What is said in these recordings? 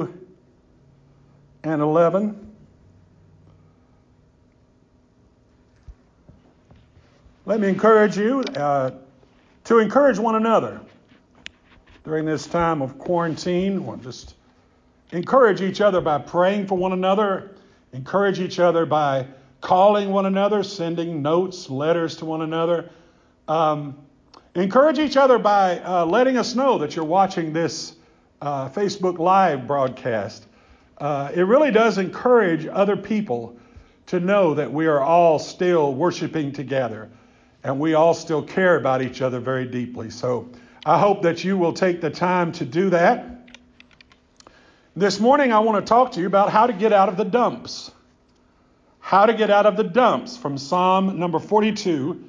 and 11. Let me encourage you uh, to encourage one another during this time of quarantine. We'll just encourage each other by praying for one another, encourage each other by calling one another, sending notes, letters to one another. Um, encourage each other by uh, letting us know that you're watching this uh, Facebook Live broadcast. Uh, it really does encourage other people to know that we are all still worshiping together and we all still care about each other very deeply. So I hope that you will take the time to do that. This morning, I want to talk to you about how to get out of the dumps. How to get out of the dumps from Psalm number 42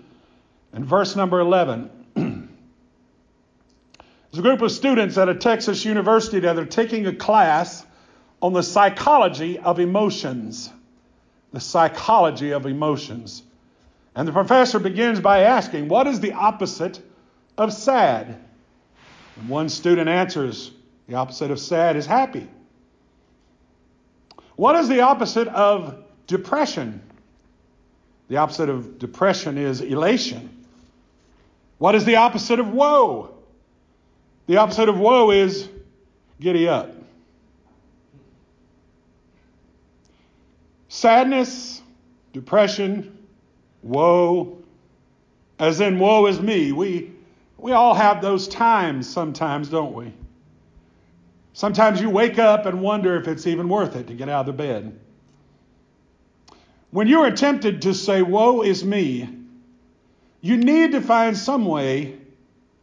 and verse number 11. There's a group of students at a Texas university that are taking a class on the psychology of emotions. The psychology of emotions. And the professor begins by asking, What is the opposite of sad? And one student answers, The opposite of sad is happy. What is the opposite of depression? The opposite of depression is elation. What is the opposite of woe? The opposite of woe is giddy up. Sadness, depression, woe, as in woe is me. We, we all have those times sometimes, don't we? Sometimes you wake up and wonder if it's even worth it to get out of the bed. When you are tempted to say, Woe is me, you need to find some way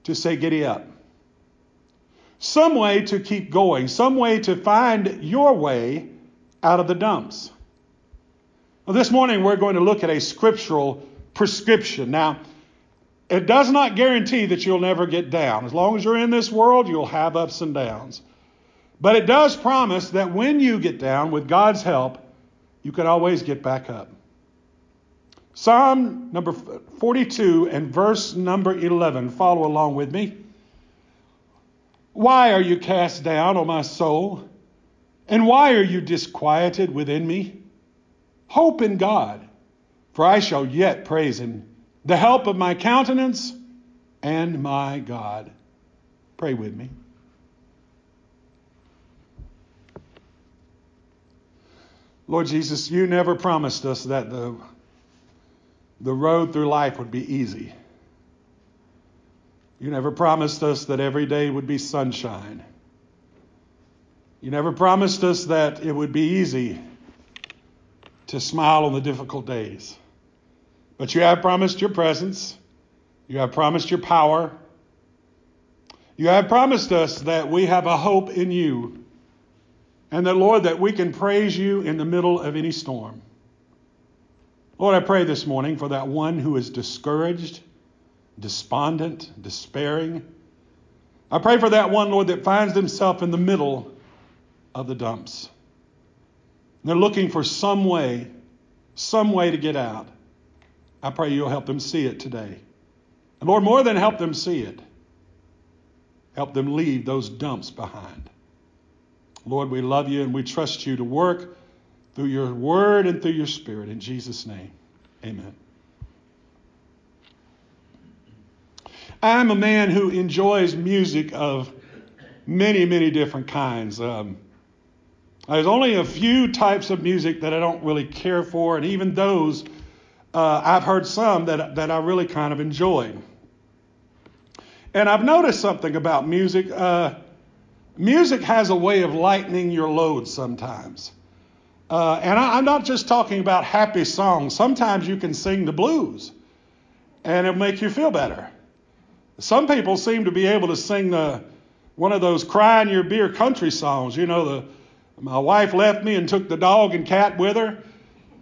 to say, Giddy up. Some way to keep going, some way to find your way out of the dumps. Well, this morning we're going to look at a scriptural prescription. Now, it does not guarantee that you'll never get down. As long as you're in this world, you'll have ups and downs. But it does promise that when you get down, with God's help, you can always get back up. Psalm number 42 and verse number 11. Follow along with me. Why are you cast down, O my soul? And why are you disquieted within me? Hope in God, for I shall yet praise him, the help of my countenance and my God. Pray with me. Lord Jesus, you never promised us that the, the road through life would be easy. You never promised us that every day would be sunshine. You never promised us that it would be easy to smile on the difficult days. But you have promised your presence. You have promised your power. You have promised us that we have a hope in you. And that, Lord, that we can praise you in the middle of any storm. Lord, I pray this morning for that one who is discouraged, despondent, despairing. I pray for that one, Lord, that finds himself in the middle of the dumps. They're looking for some way, some way to get out. I pray you'll help them see it today. And Lord, more than help them see it, help them leave those dumps behind. Lord, we love you and we trust you to work through your word and through your spirit. In Jesus' name, amen. I'm a man who enjoys music of many, many different kinds. Um, there's only a few types of music that I don't really care for, and even those, uh, I've heard some that, that I really kind of enjoy. And I've noticed something about music. Uh, music has a way of lightening your load sometimes. Uh, and I, am not just talking about happy songs. Sometimes you can sing the blues, and it'll make you feel better. Some people seem to be able to sing the one of those cry in your beer country songs. You know the my wife left me and took the dog and cat with her.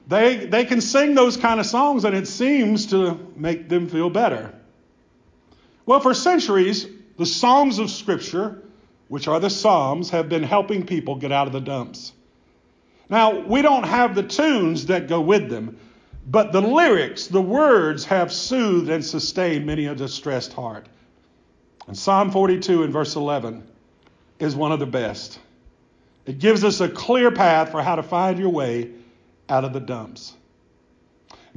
They, they can sing those kind of songs and it seems to make them feel better. Well, for centuries, the Psalms of Scripture, which are the Psalms, have been helping people get out of the dumps. Now, we don't have the tunes that go with them, but the lyrics, the words, have soothed and sustained many a distressed heart. And Psalm 42 and verse 11 is one of the best. It gives us a clear path for how to find your way out of the dumps.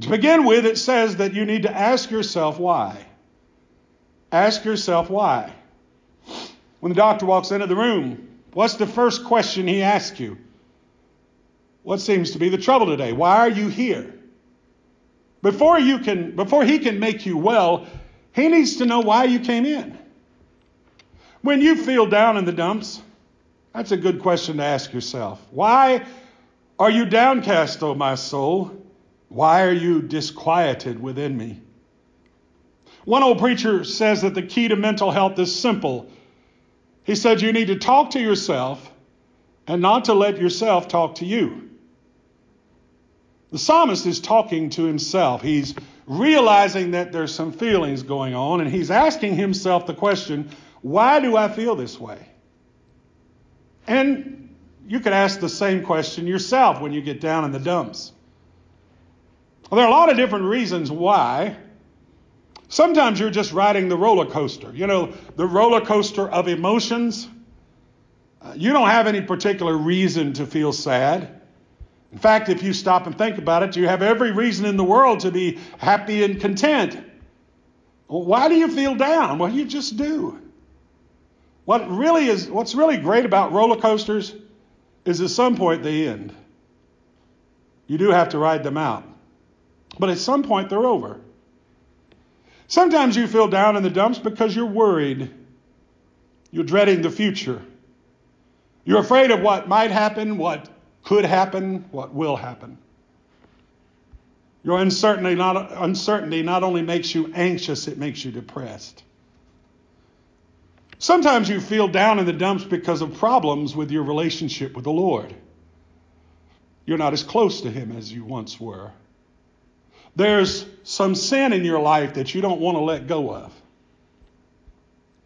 To begin with, it says that you need to ask yourself why. Ask yourself why. When the doctor walks into the room, what's the first question he asks you? What seems to be the trouble today? Why are you here? Before you can before he can make you well, he needs to know why you came in. When you feel down in the dumps, that's a good question to ask yourself. Why are you downcast, O my soul? Why are you disquieted within me? One old preacher says that the key to mental health is simple. He said you need to talk to yourself and not to let yourself talk to you. The psalmist is talking to himself. He's realizing that there's some feelings going on, and he's asking himself the question, why do I feel this way? And you could ask the same question yourself when you get down in the dumps. Well, there are a lot of different reasons why. Sometimes you're just riding the roller coaster. You know, the roller coaster of emotions. Uh, you don't have any particular reason to feel sad. In fact, if you stop and think about it, you have every reason in the world to be happy and content. Well, why do you feel down? Well, you just do. What really is what's really great about roller coasters is at some point they end. You do have to ride them out. But at some point they're over. Sometimes you feel down in the dumps because you're worried. You're dreading the future. You're afraid of what might happen, what could happen, what will happen. Your uncertainty not, uncertainty not only makes you anxious, it makes you depressed. Sometimes you feel down in the dumps because of problems with your relationship with the Lord. You're not as close to Him as you once were. There's some sin in your life that you don't want to let go of.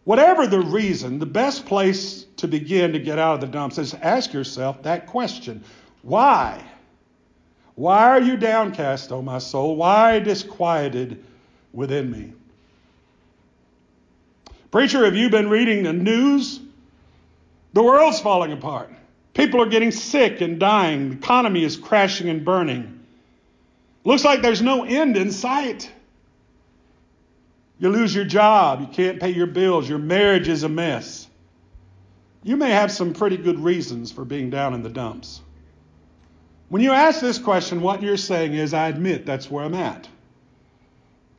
Whatever the reason, the best place to begin to get out of the dumps is ask yourself that question Why? Why are you downcast, O my soul? Why disquieted within me? Preacher, have you been reading the news? The world's falling apart. People are getting sick and dying. The economy is crashing and burning. Looks like there's no end in sight. You lose your job. You can't pay your bills. Your marriage is a mess. You may have some pretty good reasons for being down in the dumps. When you ask this question, what you're saying is, I admit that's where I'm at.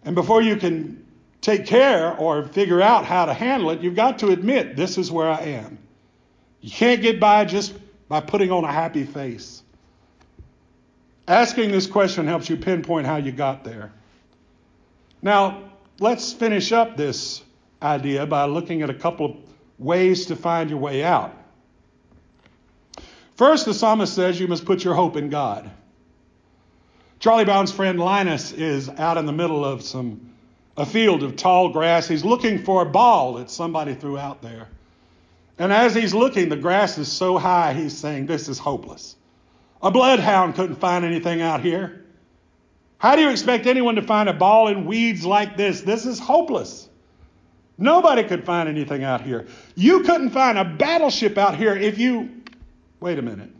And before you can take care or figure out how to handle it, you've got to admit this is where I am. You can't get by just by putting on a happy face. Asking this question helps you pinpoint how you got there. Now, let's finish up this idea by looking at a couple of ways to find your way out. First, the psalmist says you must put your hope in God. Charlie Brown's friend Linus is out in the middle of some a field of tall grass. He's looking for a ball that somebody threw out there. And as he's looking, the grass is so high, he's saying, This is hopeless. A bloodhound couldn't find anything out here. How do you expect anyone to find a ball in weeds like this? This is hopeless. Nobody could find anything out here. You couldn't find a battleship out here if you. Wait a minute.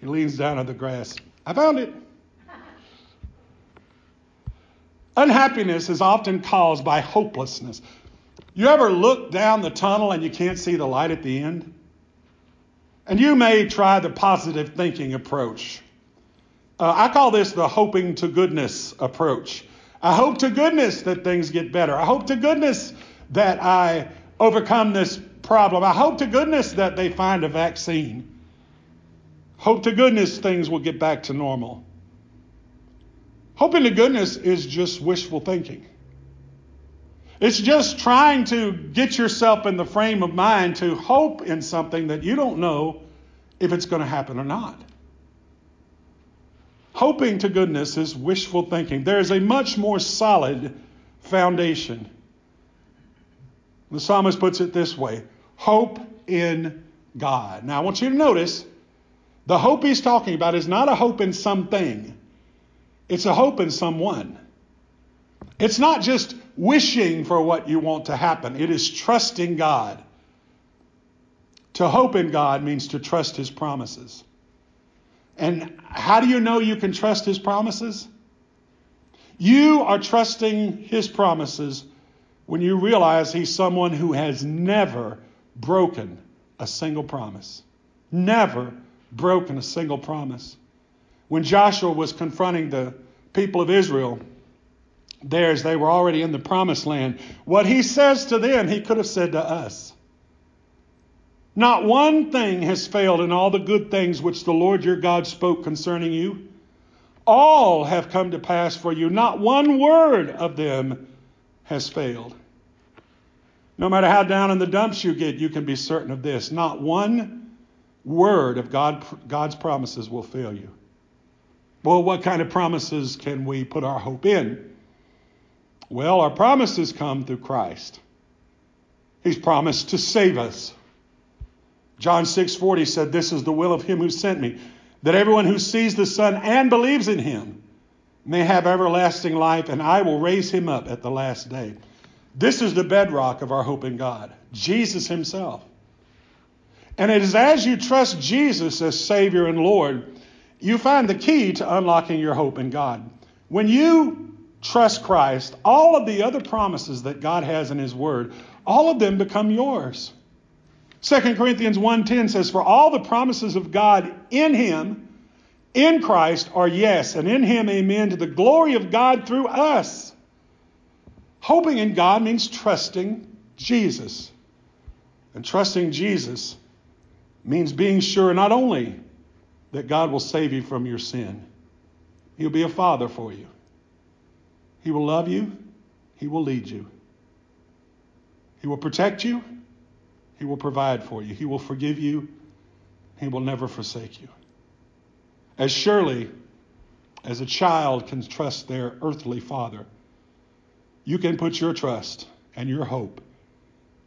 He leans down at the grass. I found it. Unhappiness is often caused by hopelessness. You ever look down the tunnel and you can't see the light at the end? And you may try the positive thinking approach. Uh, I call this the hoping to goodness approach. I hope to goodness that things get better. I hope to goodness that I overcome this problem. I hope to goodness that they find a vaccine. Hope to goodness things will get back to normal. Hoping to goodness is just wishful thinking. It's just trying to get yourself in the frame of mind to hope in something that you don't know if it's going to happen or not. Hoping to goodness is wishful thinking. There is a much more solid foundation. The psalmist puts it this way hope in God. Now, I want you to notice the hope he's talking about is not a hope in something, it's a hope in someone. It's not just wishing for what you want to happen, it is trusting God To hope in God means to trust His promises. And how do you know you can trust His promises? You are trusting His promises when you realize He's someone who has never broken a single promise. Never broken a single promise. When Joshua was confronting the people of Israel, there as they were already in the promised land, what he says to them, he could have said to us. Not one thing has failed in all the good things which the Lord your God spoke concerning you. All have come to pass for you. Not one word of them has failed. No matter how down in the dumps you get, you can be certain of this. Not one word of God, God's promises will fail you. Well, what kind of promises can we put our hope in? Well, our promises come through Christ. He's promised to save us. John 6:40 said, "This is the will of him who sent me, that everyone who sees the Son and believes in him may have everlasting life, and I will raise him up at the last day." This is the bedrock of our hope in God, Jesus himself. And it is as you trust Jesus as Savior and Lord, you find the key to unlocking your hope in God. When you trust Christ, all of the other promises that God has in His Word, all of them become yours. 2 Corinthians 1:10 says, For all the promises of God in Him, in Christ, are yes, and in Him, amen, to the glory of God through us. Hoping in God means trusting Jesus. And trusting Jesus means being sure not only that God will save you from your sin, He'll be a father for you. He will love you, He will lead you, He will protect you, He will provide for you, He will forgive you, He will never forsake you. As surely as a child can trust their earthly father, you can put your trust and your hope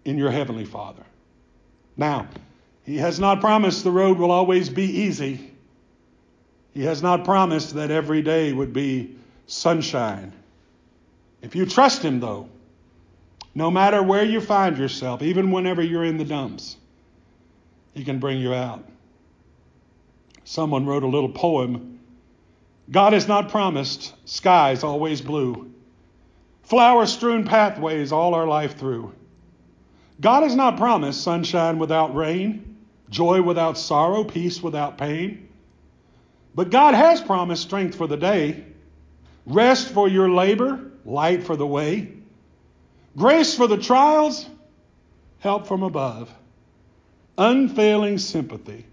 in your heavenly Father. Now, He has not promised the road will always be easy. He has not promised that every day would be sunshine. If you trust Him, though, no matter where you find yourself, even whenever you're in the dumps, He can bring you out. Someone wrote a little poem God has not promised skies always blue, flower strewn pathways all our life through. God has not promised sunshine without rain, joy without sorrow, peace without pain. But God has promised strength for the day, rest for your labor, light for the way, grace for the trials, help from above, unfailing sympathy,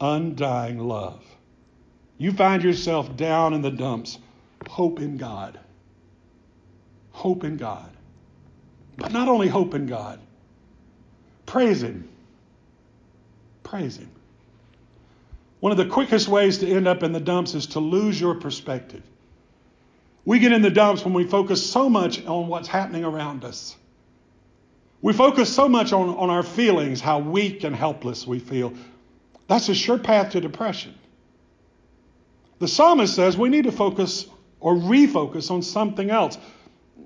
undying love. You find yourself down in the dumps, hope in God. Hope in God. But not only hope in God, praise Him. Praise Him. One of the quickest ways to end up in the dumps is to lose your perspective. We get in the dumps when we focus so much on what's happening around us. We focus so much on, on our feelings, how weak and helpless we feel. That's a sure path to depression. The psalmist says we need to focus or refocus on something else.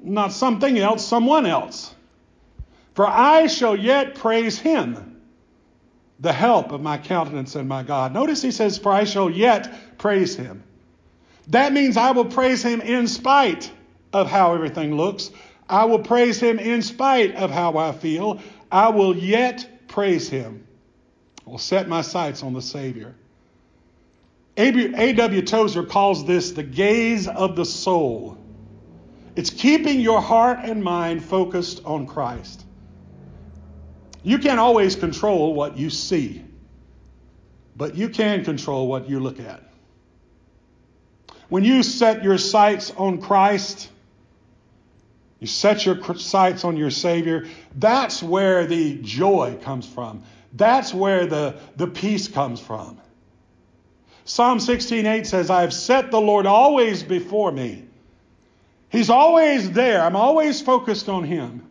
Not something else, someone else. For I shall yet praise him the help of my countenance and my God. Notice he says, For I shall yet praise him. That means I will praise him in spite of how everything looks. I will praise him in spite of how I feel. I will yet praise him. I will set my sights on the Savior. A.W. Tozer calls this the gaze of the soul. It's keeping your heart and mind focused on Christ. You can't always control what you see, but you can control what you look at. When you set your sights on Christ, you set your sights on your Savior, that's where the joy comes from. That's where the, the peace comes from. Psalm 16:8 says, I have set the Lord always before me. He's always there. I'm always focused on Him.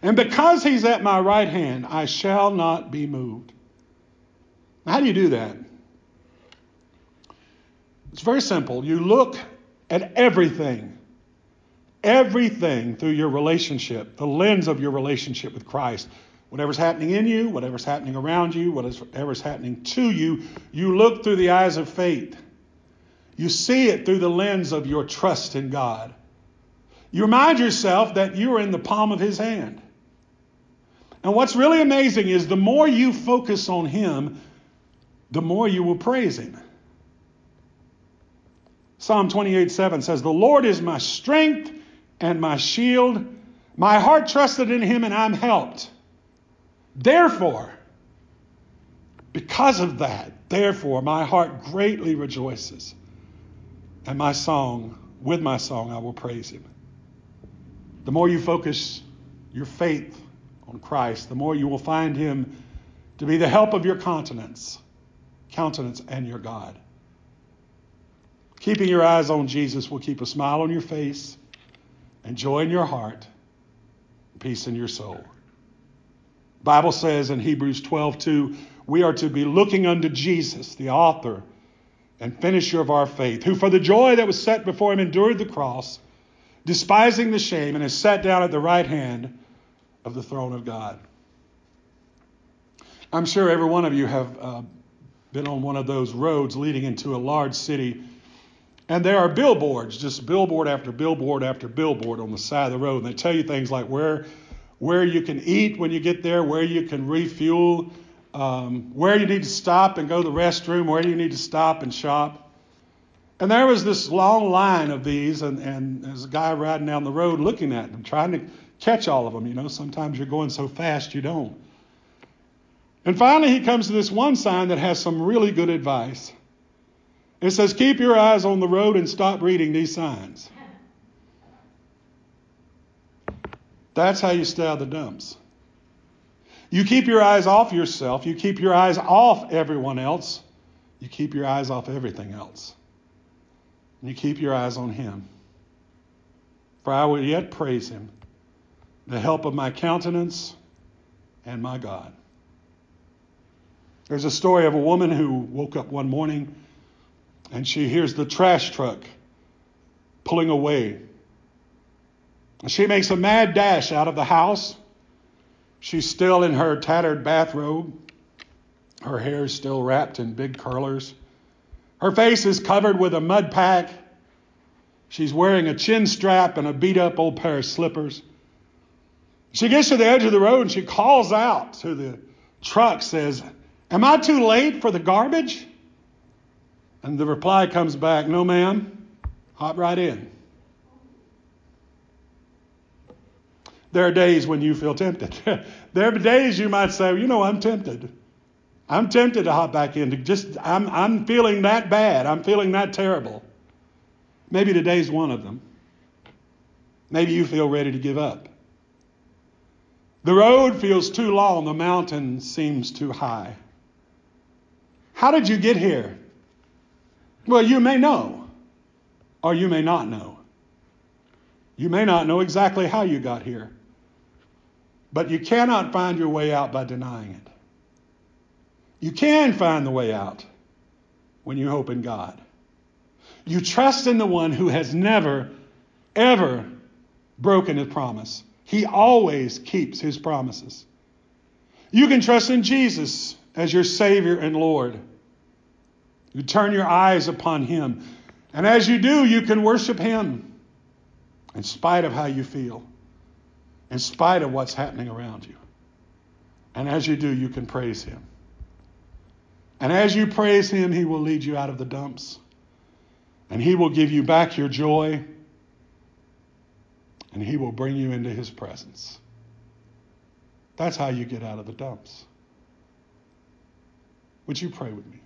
And because he's at my right hand, I shall not be moved. How do you do that? It's very simple. You look at everything, everything through your relationship, the lens of your relationship with Christ. Whatever's happening in you, whatever's happening around you, whatever's happening to you, you look through the eyes of faith. You see it through the lens of your trust in God. You remind yourself that you are in the palm of His hand. And what's really amazing is the more you focus on Him, the more you will praise Him. Psalm 28 7 says, The Lord is my strength and my shield. My heart trusted in Him and I'm helped. Therefore, because of that, therefore, my heart greatly rejoices. And my song, with my song, I will praise Him. The more you focus your faith on Christ, the more you will find Him to be the help of your countenance, countenance and your God. Keeping your eyes on Jesus will keep a smile on your face and joy in your heart, peace in your soul. The Bible says in Hebrews 12:2, we are to be looking unto Jesus, the author and finisher of our faith, who for the joy that was set before him endured the cross, despising the shame, and is sat down at the right hand of the throne of God. I'm sure every one of you have uh, been on one of those roads leading into a large city and there are billboards, just billboard after billboard after billboard on the side of the road. And they tell you things like where, where you can eat when you get there, where you can refuel, um, where you need to stop and go to the restroom, where you need to stop and shop. And there was this long line of these, and, and there's a guy riding down the road looking at them, trying to catch all of them. You know, sometimes you're going so fast you don't. And finally, he comes to this one sign that has some really good advice. It says, Keep your eyes on the road and stop reading these signs. That's how you stay out of the dumps. You keep your eyes off yourself. You keep your eyes off everyone else. You keep your eyes off everything else. And you keep your eyes on Him. For I will yet praise Him, the help of my countenance and my God. There's a story of a woman who woke up one morning and she hears the trash truck pulling away. She makes a mad dash out of the house. She's still in her tattered bathrobe. Her hair is still wrapped in big curlers. Her face is covered with a mud pack. She's wearing a chin strap and a beat up old pair of slippers. She gets to the edge of the road and she calls out to the truck, says, Am I too late for the garbage? And the reply comes back, No, ma'am, hop right in. There are days when you feel tempted. there are days you might say, You know, I'm tempted. I'm tempted to hop back in. To just, I'm, I'm feeling that bad. I'm feeling that terrible. Maybe today's one of them. Maybe you feel ready to give up. The road feels too long. The mountain seems too high. How did you get here? Well, you may know, or you may not know. You may not know exactly how you got here, but you cannot find your way out by denying it. You can find the way out when you hope in God. You trust in the one who has never, ever broken his promise. He always keeps his promises. You can trust in Jesus as your Savior and Lord. You turn your eyes upon Him. And as you do, you can worship Him in spite of how you feel, in spite of what's happening around you. And as you do, you can praise Him. And as you praise Him, He will lead you out of the dumps. And He will give you back your joy. And He will bring you into His presence. That's how you get out of the dumps. Would you pray with me?